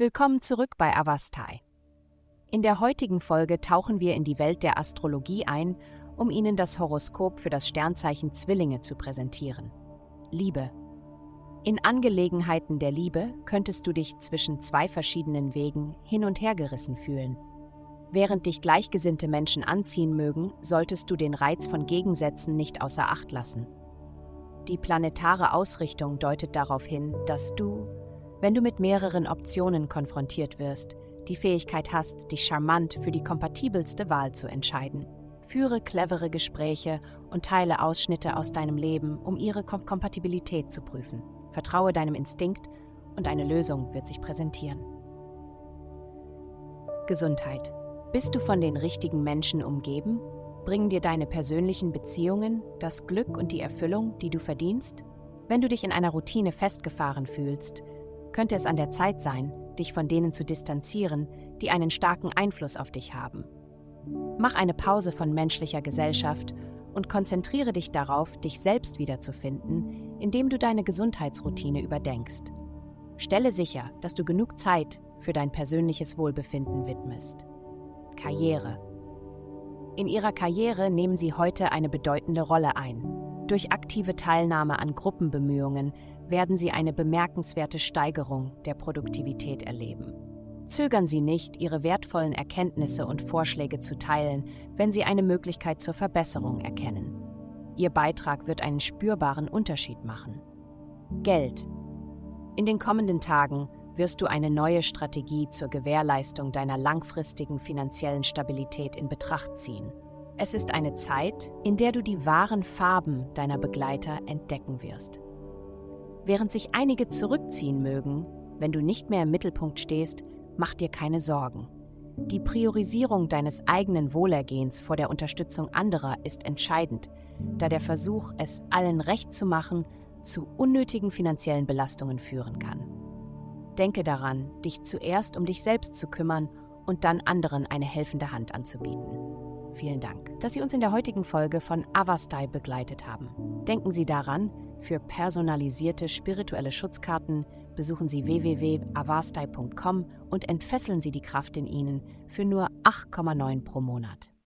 Willkommen zurück bei Avastai. In der heutigen Folge tauchen wir in die Welt der Astrologie ein, um Ihnen das Horoskop für das Sternzeichen Zwillinge zu präsentieren. Liebe. In Angelegenheiten der Liebe könntest du dich zwischen zwei verschiedenen Wegen hin und her gerissen fühlen. Während dich gleichgesinnte Menschen anziehen mögen, solltest du den Reiz von Gegensätzen nicht außer Acht lassen. Die planetare Ausrichtung deutet darauf hin, dass du, wenn du mit mehreren Optionen konfrontiert wirst, die Fähigkeit hast, dich charmant für die kompatibelste Wahl zu entscheiden. Führe clevere Gespräche und teile Ausschnitte aus deinem Leben, um ihre Kom Kompatibilität zu prüfen. Vertraue deinem Instinkt und eine Lösung wird sich präsentieren. Gesundheit. Bist du von den richtigen Menschen umgeben? Bringen dir deine persönlichen Beziehungen das Glück und die Erfüllung, die du verdienst? Wenn du dich in einer Routine festgefahren fühlst, könnte es an der Zeit sein, dich von denen zu distanzieren, die einen starken Einfluss auf dich haben. Mach eine Pause von menschlicher Gesellschaft und konzentriere dich darauf, dich selbst wiederzufinden, indem du deine Gesundheitsroutine überdenkst. Stelle sicher, dass du genug Zeit für dein persönliches Wohlbefinden widmest. Karriere. In ihrer Karriere nehmen sie heute eine bedeutende Rolle ein. Durch aktive Teilnahme an Gruppenbemühungen werden Sie eine bemerkenswerte Steigerung der Produktivität erleben. Zögern Sie nicht, Ihre wertvollen Erkenntnisse und Vorschläge zu teilen, wenn Sie eine Möglichkeit zur Verbesserung erkennen. Ihr Beitrag wird einen spürbaren Unterschied machen. Geld. In den kommenden Tagen wirst du eine neue Strategie zur Gewährleistung deiner langfristigen finanziellen Stabilität in Betracht ziehen. Es ist eine Zeit, in der du die wahren Farben deiner Begleiter entdecken wirst. Während sich einige zurückziehen mögen, wenn du nicht mehr im Mittelpunkt stehst, mach dir keine Sorgen. Die Priorisierung deines eigenen Wohlergehens vor der Unterstützung anderer ist entscheidend, da der Versuch, es allen recht zu machen, zu unnötigen finanziellen Belastungen führen kann. Denke daran, dich zuerst um dich selbst zu kümmern und dann anderen eine helfende Hand anzubieten. Vielen Dank, dass Sie uns in der heutigen Folge von Avastai begleitet haben. Denken Sie daran, für personalisierte spirituelle Schutzkarten besuchen Sie www.avastai.com und entfesseln Sie die Kraft in Ihnen für nur 8,9 pro Monat.